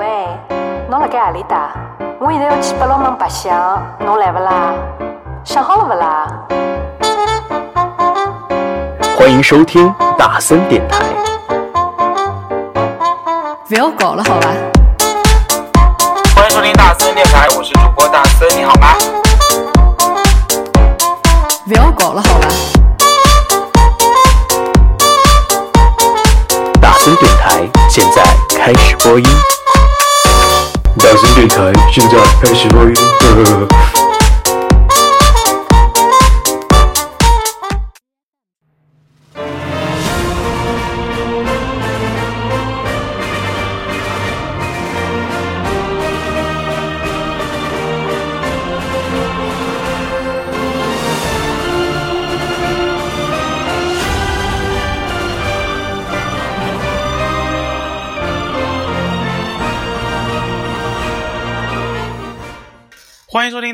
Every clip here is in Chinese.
喂，侬辣盖何里搭？我现在要去八龙门白相，侬来不啦？想好了不啦？欢迎收听大森电台。不要搞了，好吧？欢迎收听大森电台，我是主播大森，你好吗？不要搞了，好吧？大森电台现在开始播音。大森电台现在开始播音。呵呵呵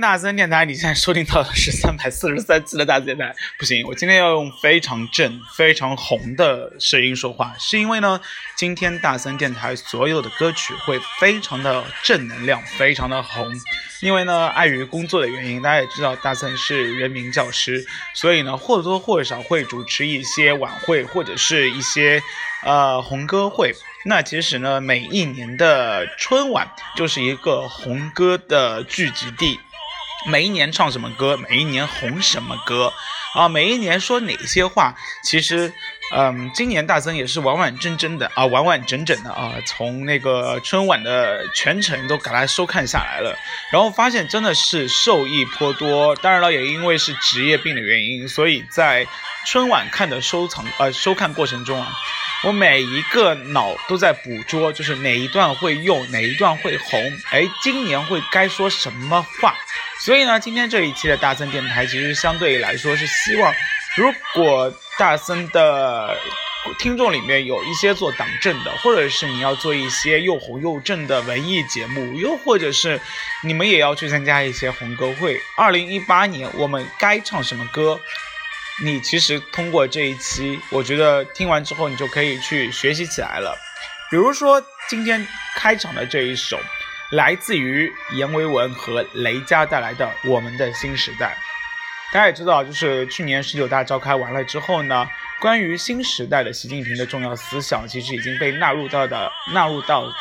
大森电台，你现在收听到的是三百四十三 期的大森电台。不行，我今天要用非常正、非常红的声音说话，是因为呢，今天大森电台所有的歌曲会非常的正能量，非常的红。因为呢，碍于工作的原因，大家也知道大森是人民教师，所以呢，或多或少会主持一些晚会或者是一些呃红歌会。那其实呢，每一年的春晚就是一个红歌的聚集地，每一年唱什么歌，每一年红什么歌，啊，每一年说哪些话，其实，嗯，今年大森也是完完整整的啊，完完整整的啊，从那个春晚的全程都给他收看下来了，然后发现真的是受益颇多。当然了，也因为是职业病的原因，所以在春晚看的收藏呃收看过程中啊。我每一个脑都在捕捉，就是哪一段会用，哪一段会红，哎，今年会该说什么话。所以呢，今天这一期的大森电台，其实相对来说是希望，如果大森的听众里面有一些做党政的，或者是你要做一些又红又正的文艺节目，又或者是你们也要去参加一些红歌会。二零一八年我们该唱什么歌？你其实通过这一期，我觉得听完之后，你就可以去学习起来了。比如说今天开场的这一首，来自于阎维文和雷佳带来的《我们的新时代》。大家也知道，就是去年十九大召开完了之后呢，关于新时代的习近平的重要思想，其实已经被纳入到的纳入到。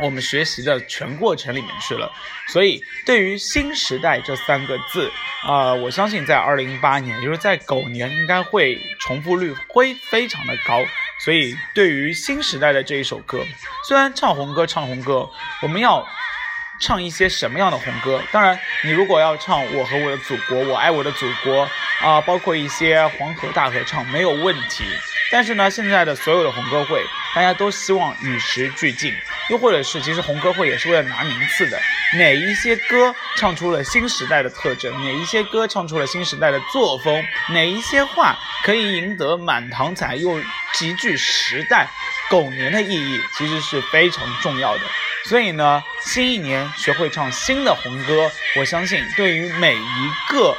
我们学习的全过程里面去了，所以对于新时代这三个字，啊，我相信在二零一八年，也就是在狗年，应该会重复率会非常的高。所以对于新时代的这一首歌，虽然唱红歌唱红歌，我们要唱一些什么样的红歌？当然，你如果要唱《我和我的祖国》，我爱我的祖国啊，包括一些黄河大合唱，没有问题。但是呢，现在的所有的红歌会，大家都希望与时俱进。又或者是，其实红歌会也是为了拿名次的。哪一些歌唱出了新时代的特征？哪一些歌唱出了新时代的作风？哪一些话可以赢得满堂彩又极具时代狗年的意义？其实是非常重要的。所以呢，新一年学会唱新的红歌，我相信对于每一个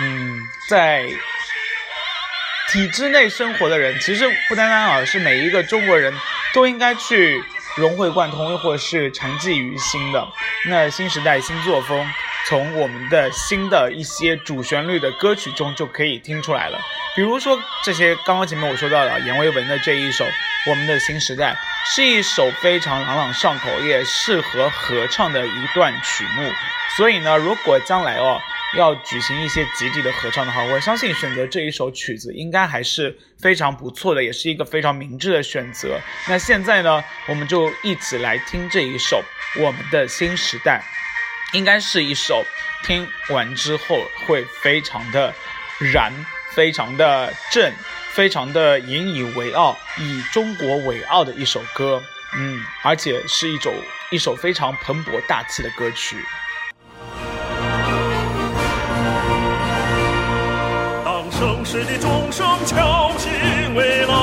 嗯在体制内生活的人，其实不单单啊是每一个中国人都应该去。融会贯通，又或是长记于心的那新时代新作风，从我们的新的一些主旋律的歌曲中就可以听出来了。比如说这些刚刚前面我说到了阎维文的这一首《我们的新时代》，是一首非常朗朗上口，也适合合唱的一段曲目。所以呢，如果将来哦。要举行一些集体的合唱的话，我相信选择这一首曲子应该还是非常不错的，也是一个非常明智的选择。那现在呢，我们就一起来听这一首《我们的新时代》，应该是一首听完之后会非常的燃、非常的正、非常的引以为傲、以中国为傲的一首歌。嗯，而且是一首一首非常蓬勃大气的歌曲。当盛世的钟声敲醒未来，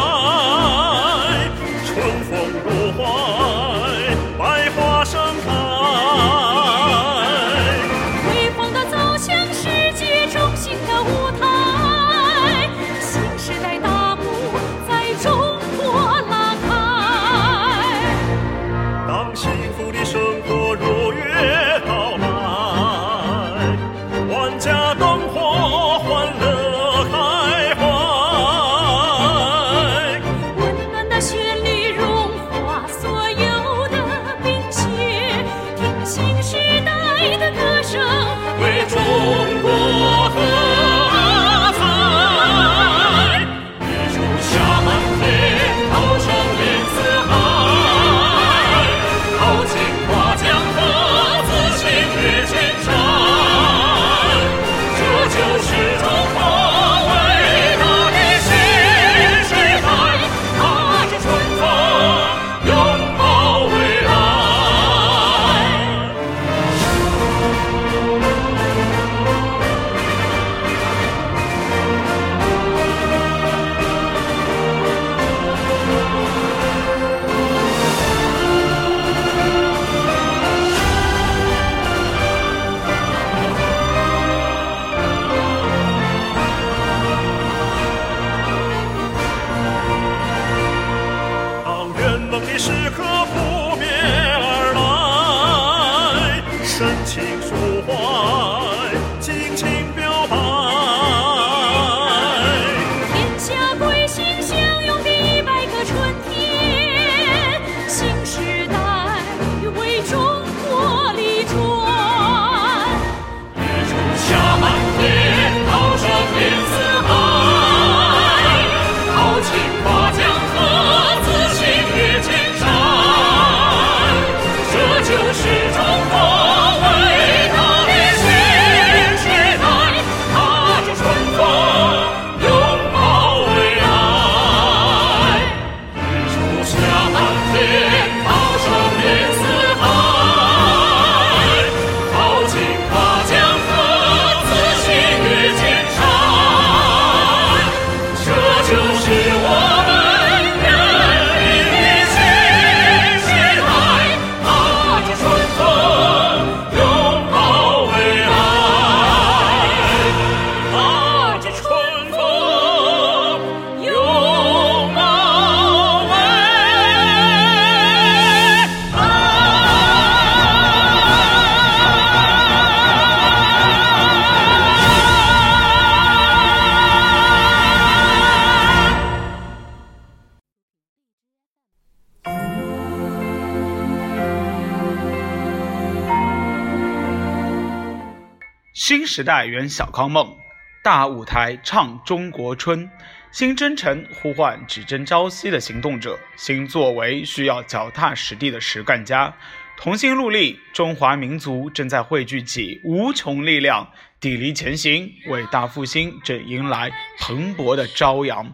时代圆小康梦，大舞台唱中国春。新征程呼唤只争朝夕的行动者，新作为需要脚踏实地的实干家。同心戮力，中华民族正在汇聚起无穷力量，砥砺前行。伟大复兴正迎来蓬勃的朝阳。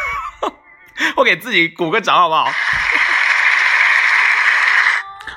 我给自己鼓个掌好不好？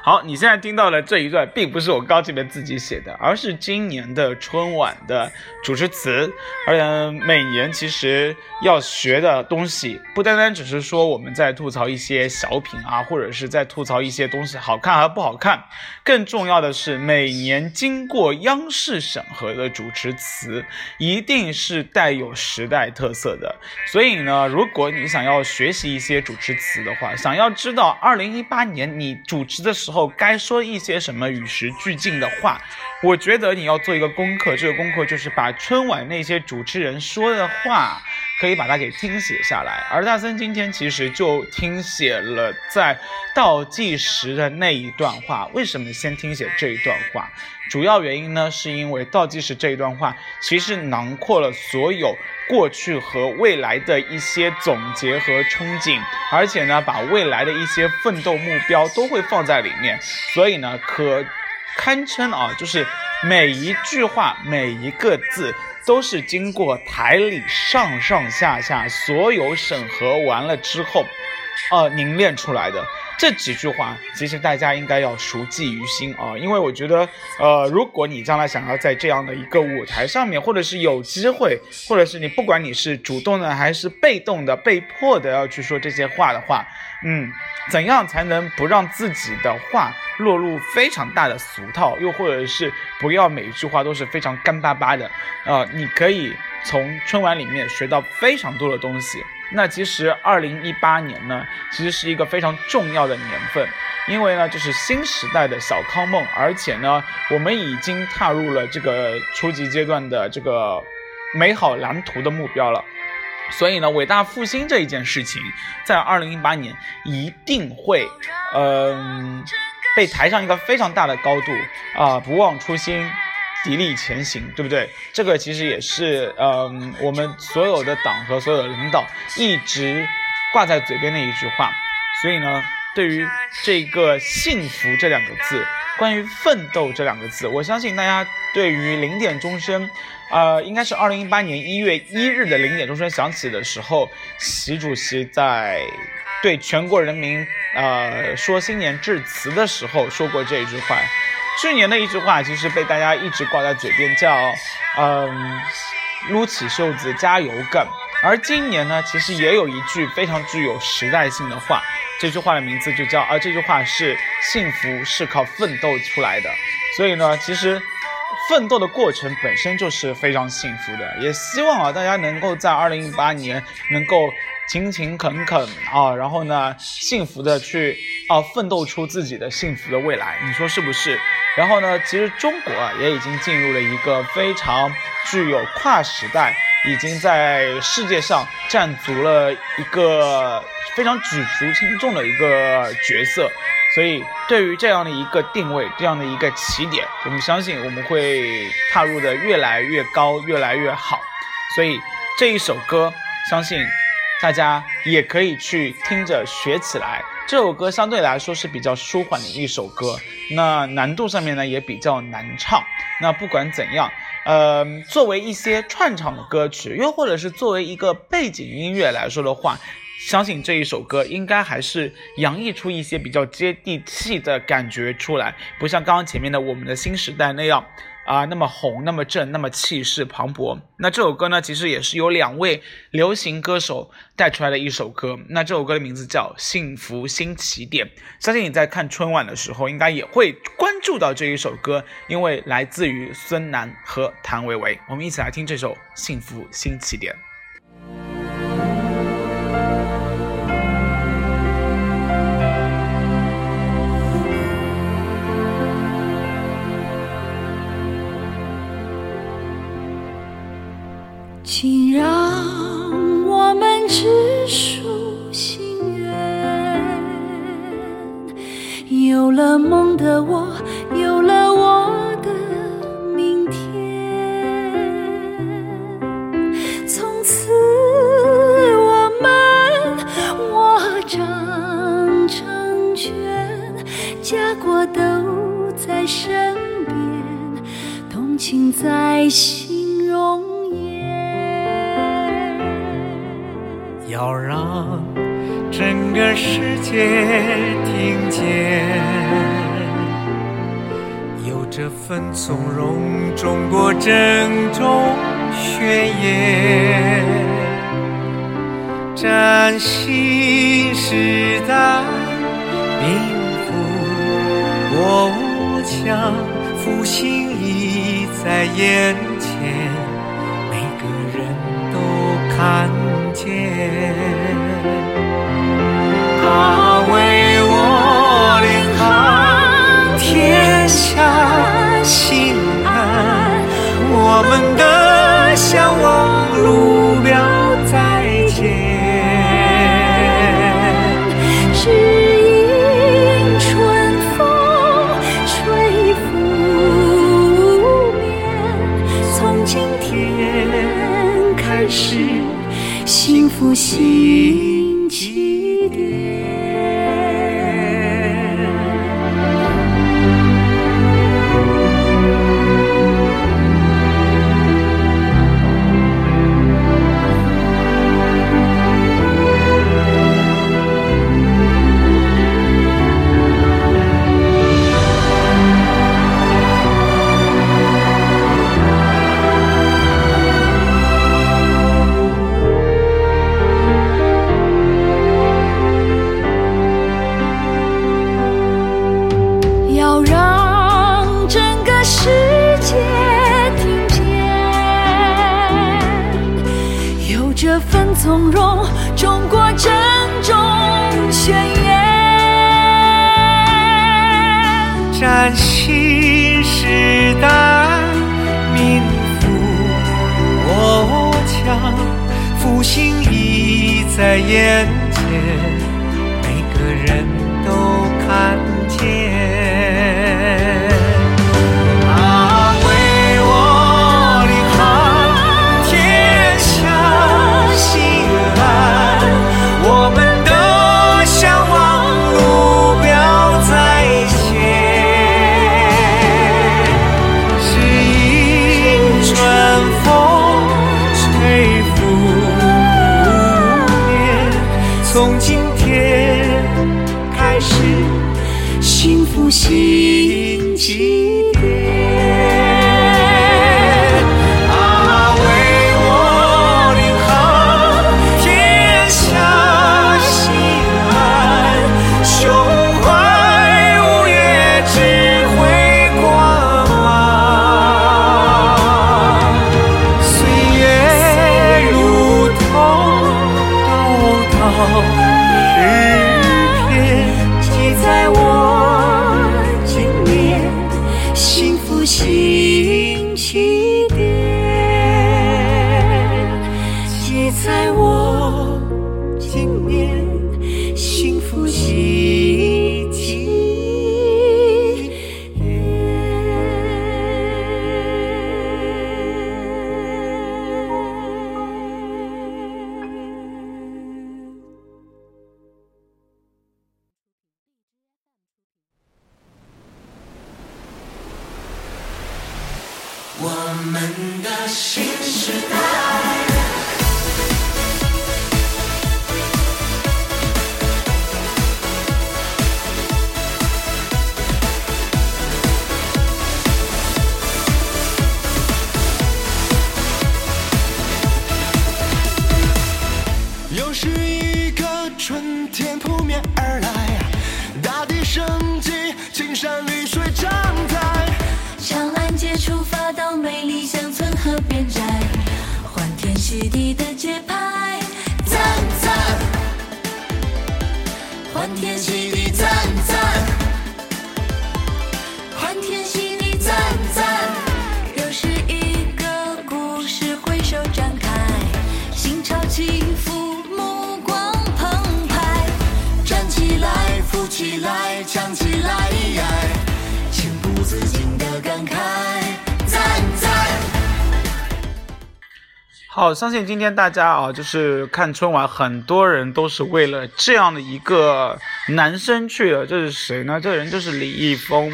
好，你现在听到的这一段，并不是我高这边自己写的，而是今年的春晚的主持词。而且每年其实要学的东西，不单单只是说我们在吐槽一些小品啊，或者是在吐槽一些东西好看还不好看，更重要的是每年经过央视审核的主持词，一定是带有时代特色的。所以呢，如果你想要学习一些主持词的话，想要知道二零一八年你主持的时候该说一些什么与时俱进的话，我觉得你要做一个功课，这个功课就是把春晚那些主持人说的话，可以把它给听写下来。而大森今天其实就听写了在倒计时的那一段话。为什么先听写这一段话？主要原因呢，是因为倒计时这一段话其实囊括了所有过去和未来的一些总结和憧憬，而且呢，把未来的一些奋斗目标都会放在里面，所以呢，可堪称啊，就是每一句话每一个字都是经过台里上上下下所有审核完了之后，呃，凝练出来的。这几句话，其实大家应该要熟记于心啊，因为我觉得，呃，如果你将来想要在这样的一个舞台上面，或者是有机会，或者是你不管你是主动的还是被动的、被迫的要去说这些话的话，嗯，怎样才能不让自己的话落入非常大的俗套，又或者是不要每一句话都是非常干巴巴的？呃，你可以从春晚里面学到非常多的东西。那其实二零一八年呢，其实是一个非常重要的年份，因为呢，就是新时代的小康梦，而且呢，我们已经踏入了这个初级阶段的这个美好蓝图的目标了。所以呢，伟大复兴这一件事情，在二零一八年一定会，嗯、被抬上一个非常大的高度啊、不忘初心。砥砺前行，对不对？这个其实也是，嗯，我们所有的党和所有的领导一直挂在嘴边的一句话。所以呢，对于这个幸福这两个字，关于奋斗这两个字，我相信大家对于零点钟声，呃，应该是二零一八年一月一日的零点钟声响起的时候，习主席在对全国人民呃说新年致辞的时候说过这一句话。去年的一句话其实被大家一直挂在嘴边，叫“嗯，撸起袖子加油干”。而今年呢，其实也有一句非常具有时代性的话，这句话的名字就叫啊，这句话是“幸福是靠奋斗出来的”。所以呢，其实奋斗的过程本身就是非常幸福的。也希望啊，大家能够在二零一八年能够勤勤恳恳啊，然后呢，幸福的去啊奋斗出自己的幸福的未来，你说是不是？然后呢，其实中国啊也已经进入了一个非常具有跨时代，已经在世界上占足了一个非常举足轻重的一个角色。所以，对于这样的一个定位，这样的一个起点，我们相信我们会踏入的越来越高，越来越好。所以这一首歌，相信大家也可以去听着学起来。这首歌相对来说是比较舒缓的一首歌，那难度上面呢也比较难唱。那不管怎样，呃，作为一些串场的歌曲，又或者是作为一个背景音乐来说的话。相信这一首歌应该还是洋溢出一些比较接地气的感觉出来，不像刚刚前面的《我们的新时代》那样啊那么红、那么正、那么气势磅礴。那这首歌呢，其实也是由两位流行歌手带出来的一首歌。那这首歌的名字叫《幸福新起点》，相信你在看春晚的时候应该也会关注到这一首歌，因为来自于孙楠和谭维维。我们一起来听这首《幸福新起点》。请让我们直抒心愿。有了梦的我，有了我的明天。从此我们握掌成圈，家国都在身边，同情在心容要让整个世界听见，有这份从容，中国郑重宣言，崭新时代，民富国强，复兴已在眼前，每个人都看。他为我领航，天下心安。我们的向往路标幸福风吹拂面，从今天开始，幸福我们的新时代。Yes. 好，相信今天大家啊，就是看春晚，很多人都是为了这样的一个男生去的。这是谁呢？这个人就是李易峰。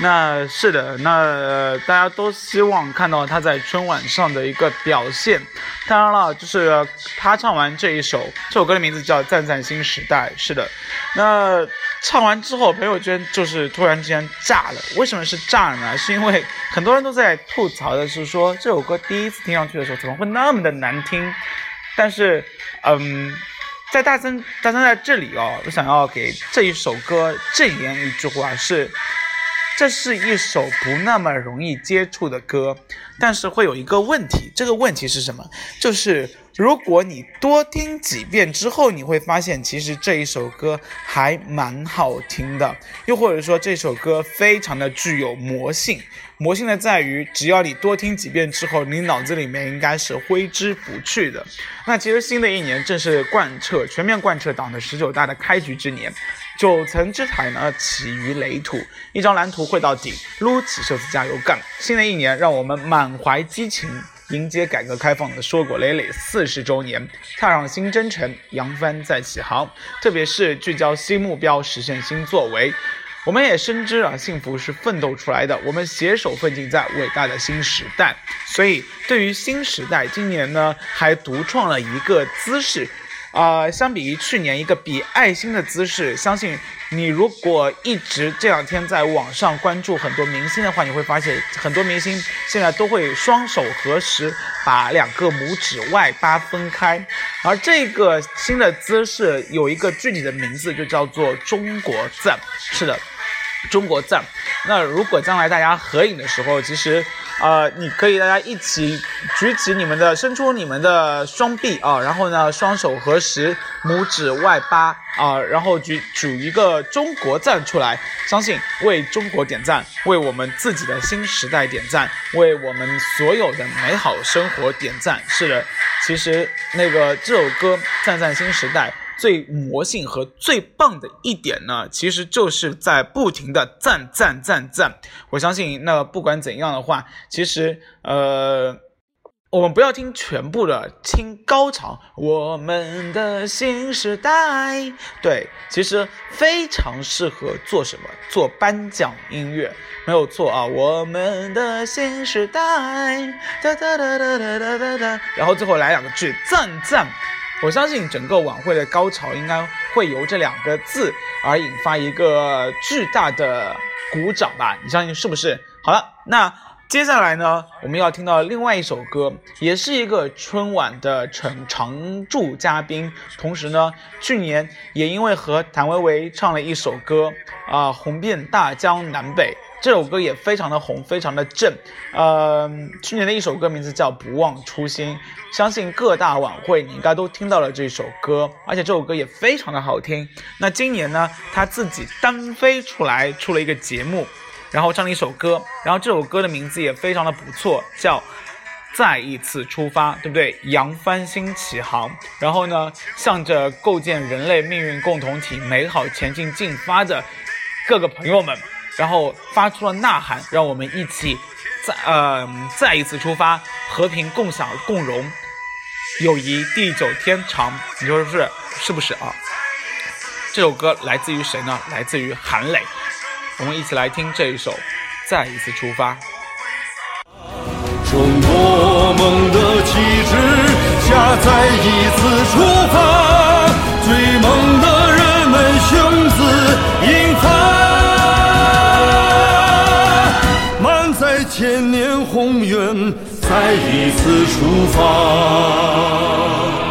那是的，那、大家都希望看到他在春晚上的一个表现。当然了，就是他唱完这一首，这首歌的名字叫《赞赞新时代》。是的，那唱完之后，朋友圈就是突然之间炸了。为什么是炸了呢？是因为很多人都在吐槽的是说，这首歌第一次听上去的时候，怎么会那么的难听？但是，嗯，在大森大森在这里哦，我想要给这一首歌正言一句话是。这是一首不那么容易接触的歌，但是会有一个问题，这个问题是什么？就是如果你多听几遍之后，你会发现其实这一首歌还蛮好听的，又或者说这首歌非常的具有魔性。魔性的在于，只要你多听几遍之后，你脑子里面应该是挥之不去的。那其实新的一年正是贯彻全面贯彻党的十九大的开局之年。九层之台呢，起于垒土，一张蓝图绘到底，撸起袖子加油干。新的一年，让我们满怀激情，迎接改革开放的硕果累累四十周年，踏上新征程，扬帆再起航。特别是聚焦新目标，实现新作为。我们也深知啊，幸福是奋斗出来的，我们携手奋进在伟大的新时代。所以，对于新时代，今年呢，还独创了一个姿势。啊、相比于去年一个比爱心的姿势，相信你如果一直这两天在网上关注很多明星的话，你会发现很多明星现在都会双手合十，把两个拇指外八分开。而这个新的姿势有一个具体的名字，就叫做中国赞。是的，中国赞。那如果将来大家合影的时候，其实，呃，你可以大家一起举起你们的，伸出你们的双臂啊，然后呢，双手合十，拇指外八啊，然后举举一个中国赞出来，相信为中国点赞，为我们自己的新时代点赞，为我们所有的美好生活点赞。是的，其实那个这首歌《赞赞新时代》。最魔性和最棒的一点呢，其实就是在不停的赞赞赞赞。我相信，那不管怎样的话，其实呃，我们不要听全部的，听高潮。我们的新时代，对，其实非常适合做什么？做颁奖音乐，没有错啊。我们的新时代，哒哒哒哒哒哒哒哒，然后最后来两个句，赞赞。我相信整个晚会的高潮应该会由这两个字而引发一个巨大的鼓掌吧？你相信是不是？好了，那接下来呢，我们要听到另外一首歌，也是一个春晚的常常驻嘉宾，同时呢，去年也因为和谭维维唱了一首歌啊、红遍大江南北。这首歌也非常的红，非常的正。呃，去年的一首歌名字叫《不忘初心》，相信各大晚会你应该都听到了这首歌，而且这首歌也非常的好听。那今年呢，他自己单飞出来出了一个节目，然后唱了一首歌，然后这首歌的名字也非常的不错，叫。再一次出发，对不对？扬帆新起航，然后呢，向着构建人类命运共同体美好前进进发的各个朋友们，然后发出了呐喊，让我们一起再呃再一次出发，和平共享共荣，友谊地久天长。你说是不是？是不是啊？这首歌来自于谁呢？来自于韩磊。我们一起来听这一首《再一次出发》。中国梦的旗帜下，再一次出发，再一次出发。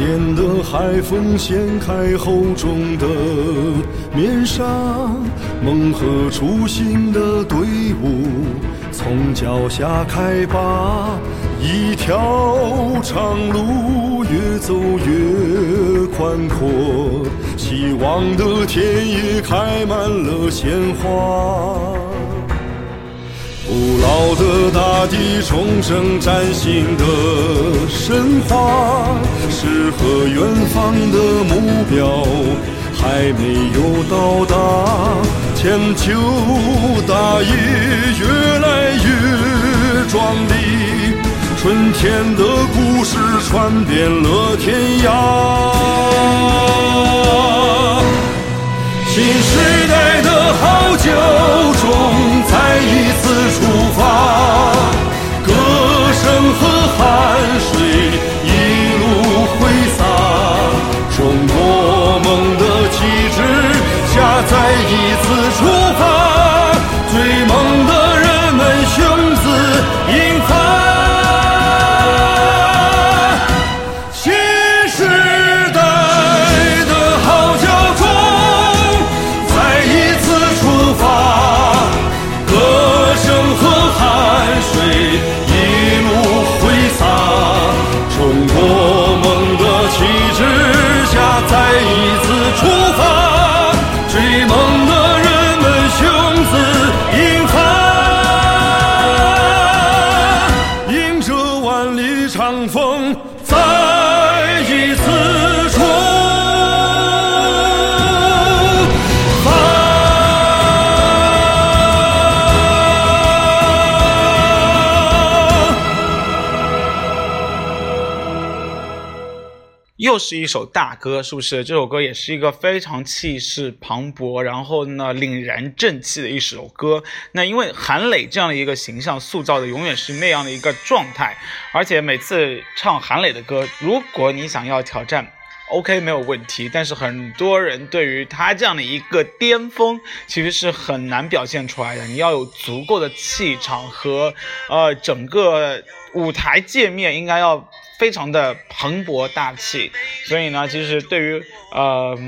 年的海风掀开厚重的面纱，梦和初心的队伍从脚下开拔，一条长路越走越宽阔，希望的田野开满了鲜花。古老的大地重生崭新的神话，诗和远方的目标还没有到达，千秋大业越来越壮丽，春天的故事传遍了天涯。新时代的号角中，再一次出发，歌声和汗水一路挥洒，中国梦的旗帜下，再一次出发，追梦的是一首大歌，是不是？这首歌也是一个非常气势磅礴，然后呢凛然正气的一首歌。那因为韩磊这样的一个形象塑造的永远是那样的一个状态，而且每次唱韩磊的歌，如果你想要挑战。OK 没有问题，但是很多人对于他这样的一个巅峰，其实是很难表现出来的。你要有足够的气场和呃整个舞台界面应该要非常的蓬勃大气，所以呢，其实对于呃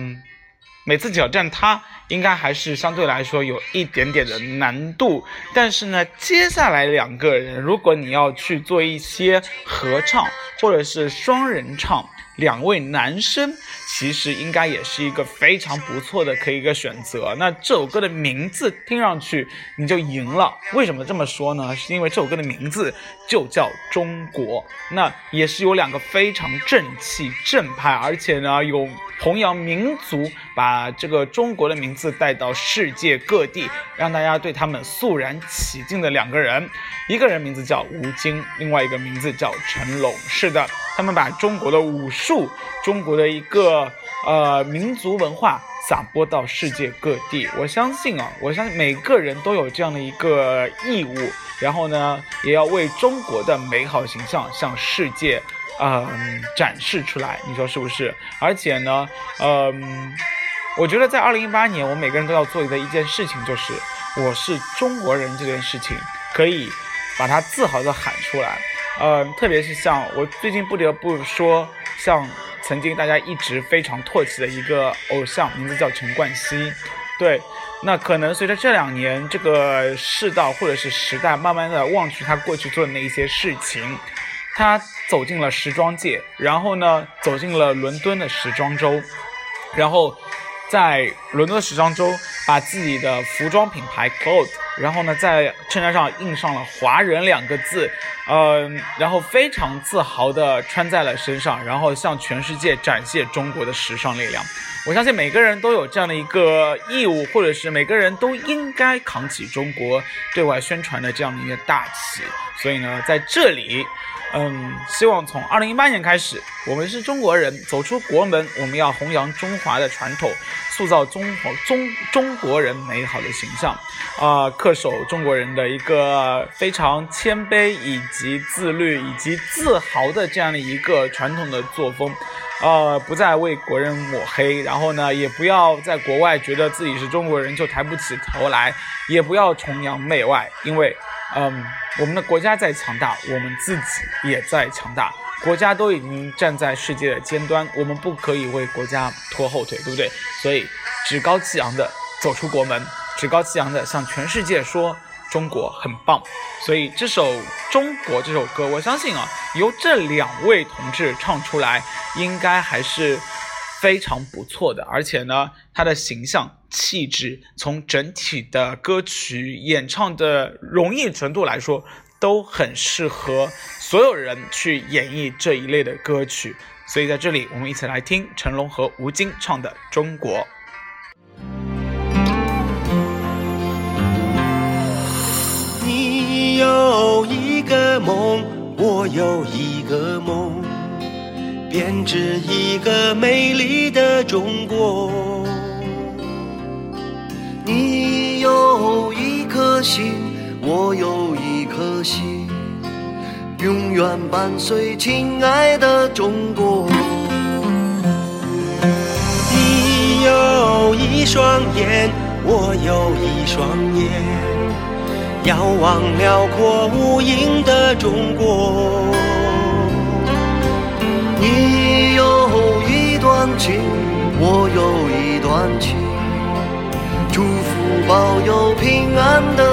每次挑战他，应该还是相对来说有一点点的难度。但是呢，接下来两个人，如果你要去做一些合唱或者是双人唱，两位男生其实应该也是一个非常不错的可以一个选择。那这首歌的名字听上去你就赢了，为什么这么说呢？是因为这首歌的名字就叫《中国》，那也是有两个非常正气正派，而且呢有弘扬民族，把这个中国的名字带到世界各地，让大家对他们肃然起敬的两个人。一个人名字叫吴京，另外一个名字叫成龙。是的，他们把中国的武术、中国的一个呃民族文化撒播到世界各地。我相信啊，我相信每个人都有这样的一个义务，然后呢，也要为中国的美好形象向世界嗯、展示出来。你说是不是？而且呢，嗯、我觉得在二零一八年，我每个人都要做的一件事情就是，我是中国人这件事情，可以把它自豪的喊出来。呃，特别是像我最近不得不说，像曾经大家一直非常唾弃的一个偶像，名字叫陈冠希。对，那可能随着这两年这个世道或者是时代慢慢的忘去他过去做的那一些事情，他走进了时装界，然后呢，走进了伦敦的时装周，然后在伦敦时装周把自己的服装品牌 Cloth 然后呢，在衬衫上印上了“华人”两个字，嗯、然后非常自豪地穿在了身上，然后向全世界展现中国的时尚力量。我相信每个人都有这样的一个义务，或者是每个人都应该扛起中国对外宣传的这样的一个大旗。所以呢，在这里，嗯，希望从二零一八年开始，我们是中国人，走出国门，我们要弘扬中华的传统，塑造中华中中国人美好的形象，啊、恪守中国人的一个非常谦卑以及自律以及自豪的这样的一个传统的作风。呃，不再为国人抹黑，然后呢，也不要在国外觉得自己是中国人就抬不起头来，也不要崇洋媚外，因为，嗯，我们的国家在强大，我们自己也在强大，国家都已经站在世界的尖端，我们不可以为国家拖后腿，对不对？所以，趾高气扬的走出国门，趾高气扬的向全世界说中国很棒。所以这首《中国》这首歌，我相信啊，由这两位同志唱出来，应该还是非常不错的。而且呢，他的形象、气质，从整体的歌曲演唱的容易程度来说，都很适合所有人去演绎这一类的歌曲。所以在这里，我们一起来听成龙和吴京唱的《中国》。你有一个梦，我有一个梦，编织一个美丽的中国。你有一颗心，我有一颗心，永远伴随亲爱的中国。你有一双眼，我有一双眼。遥望辽阔无垠的中国。我有一段情，祝福保佑平安的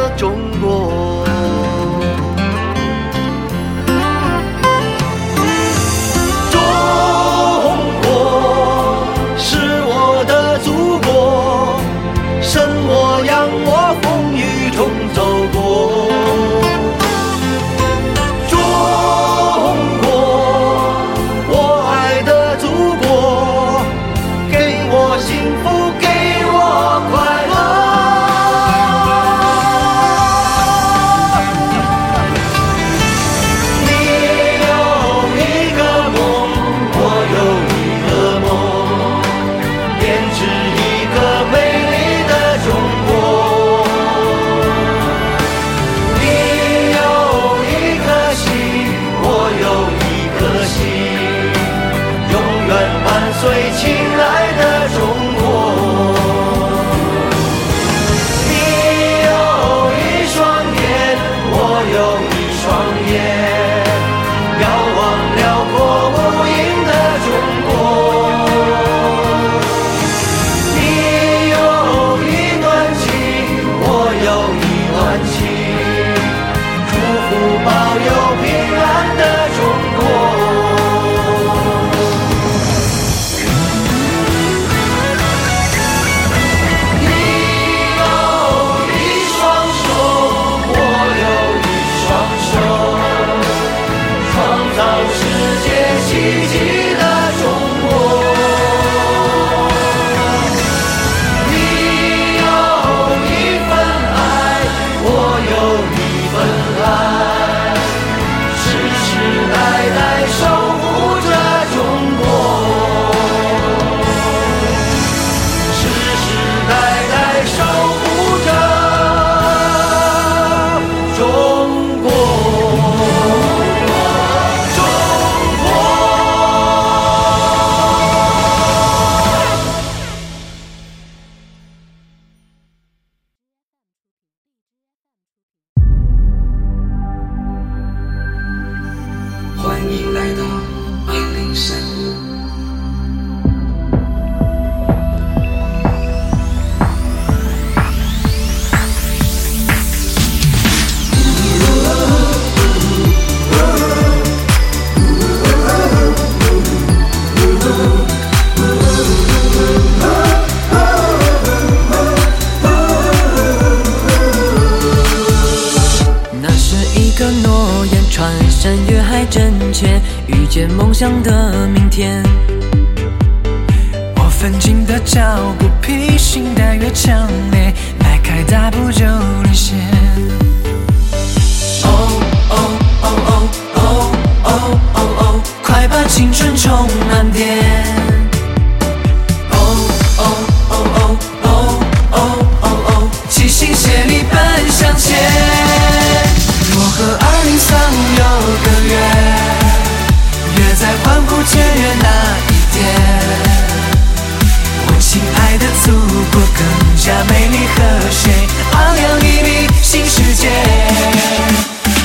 亲爱的祖国更加美丽和谐，昂扬屹立新世界。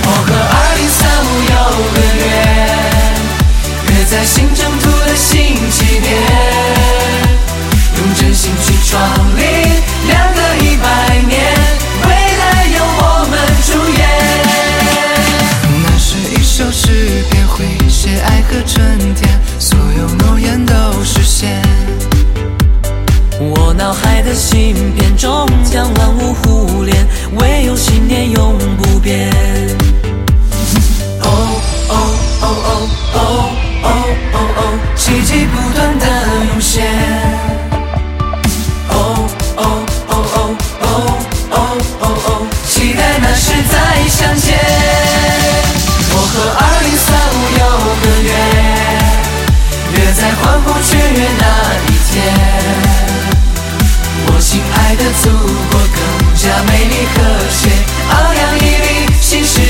我和二零三五有个约，约在新征途的新起点，将万物互联，唯有信念永不变。哦哦哦哦哦哦哦哦，奇迹不断的涌现。哦哦哦哦哦哦哦哦，期待那时再相见。我和二零三五有个约，约在欢呼雀跃那一天。我亲爱的祖美丽和谐，昂扬屹立新世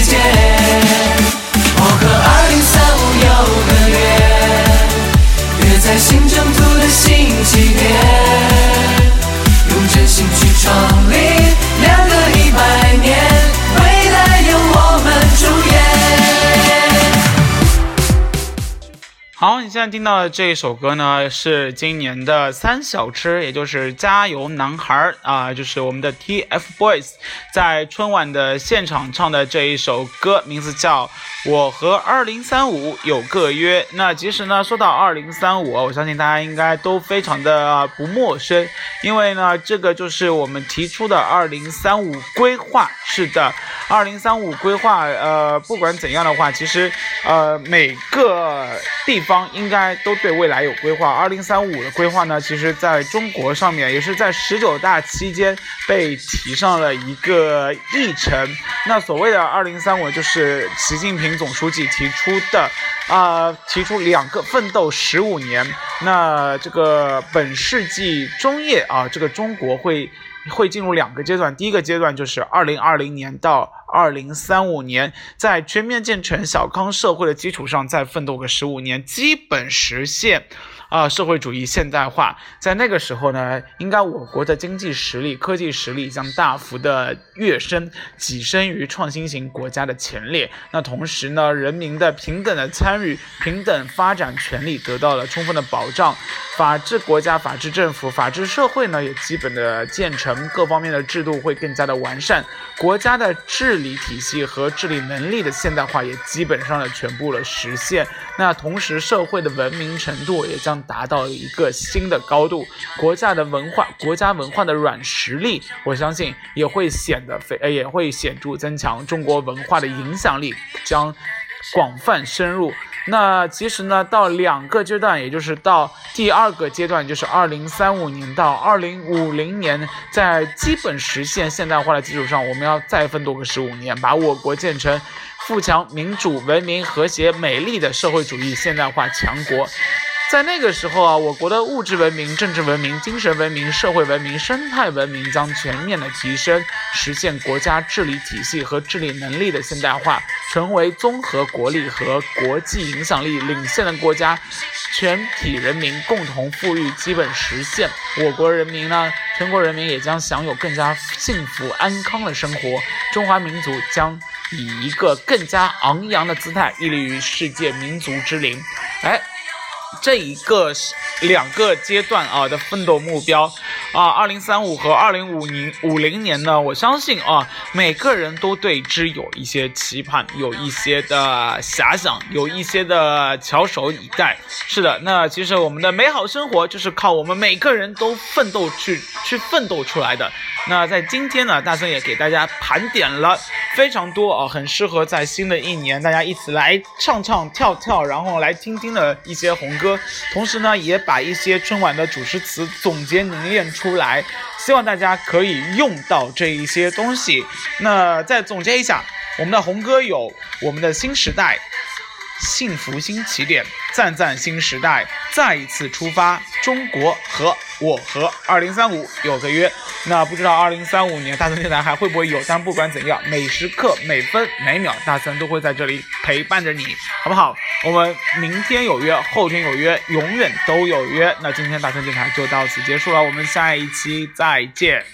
听到的这一首歌呢，是今年的三小吃，也就是加油男孩啊、就是我们的 TFBOYS 在春晚的现场唱的这一首歌，名字叫《我和二零三五有个约》。那其实呢，说到二零三五，我相信大家应该都非常的不陌生，因为呢，这个就是我们提出的二零三五规划。是的，二零三五规划，呃，不管怎样的话，其实呃每个地方应该都对未来有规划。二零三五的规划呢，其实在中国上面也是在十九大期间被提上了一个议程。那所谓的二零三五，就是习近平总书记提出的，啊、提出两个奋斗十五年。那这个本世纪中叶啊，这个中国会。会进入两个阶段，第一个阶段就是二零二零年到二零三五年，在全面建成小康社会的基础上，再奋斗个十五年，基本实现。啊，社会主义现代化，在那个时候呢，应该我国的经济实力、科技实力将大幅的跃升，跻身于创新型国家的前列。那同时呢，人民的平等的参与、平等发展权利得到了充分的保障，法治国家、法治政府、法治社会呢也基本的建成，各方面的制度会更加的完善，国家的治理体系和治理能力的现代化也基本上的全部了实现。那同时，社会的文明程度也将达到一个新的高度，国家的文化、国家文化的软实力，我相信也会显得非也会显著增强，中国文化的影响力将广泛深入。那其实呢，到两个阶段，也就是到第二个阶段，就是二零三五年到二零五零年，在基本实现现代化的基础上，我们要再奋斗个十五年，把我国建成富强、民主、文明、和谐、美丽的社会主义现代化强国。在那个时候啊，我国的物质文明、政治文明、精神文明、社会文明、生态文明将全面的提升，实现国家治理体系和治理能力的现代化，成为综合国力和国际影响力领先的国家，全体人民共同富裕基本实现。我国人民呢，全国人民也将享有更加幸福安康的生活，中华民族将以一个更加昂扬的姿态屹立于世界民族之林。哎。这一个两个阶段啊的奋斗目标啊，二零三五和二零五零五零年呢，我相信啊，每个人都对之有一些期盼，有一些的遐想，有一些的翘首以待。是的，那其实我们的美好生活就是靠我们每个人都奋斗去去奋斗出来的。那在今天呢，大森也给大家盘点了非常多啊，很适合在新的一年大家一起来唱唱跳跳，然后来听听的一些红歌。同时呢，也把一些春晚的主持词总结凝练出来，希望大家可以用到这一些东西。那再总结一下，我们的红歌有我们的新时代。幸福新起点，赞赞新时代，再一次出发，中国和我和二零三五有个约。那不知道二零三五年大森电台还会不会有？但不管怎样，每时刻每分每秒，大森都会在这里陪伴着你，好不好？我们明天有约，后天有约，永远都有约。那今天大森电台就到此结束了，我们下一期再见。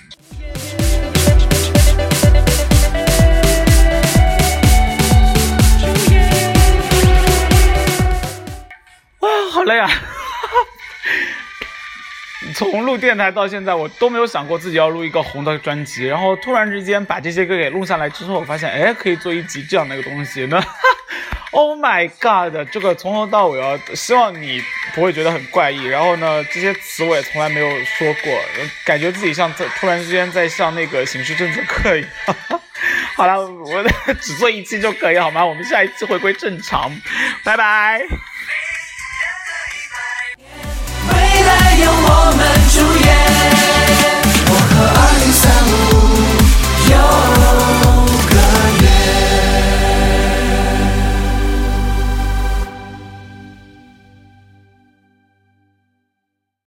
哇，好累啊！从录电台到现在，我都没有想过自己要录一个红的专辑，然后突然之间把这些歌给录下来之后，我发现，哎，可以做一集这样的一个东西呢。Oh my god！这个从头到尾啊，希望你不会觉得很怪异。然后呢，这些词我也从来没有说过，感觉自己像在突然之间在上那个刑事政治课一样。好了，我 只做一期就可以好吗？我们下一期回归正常，拜拜。由我们主演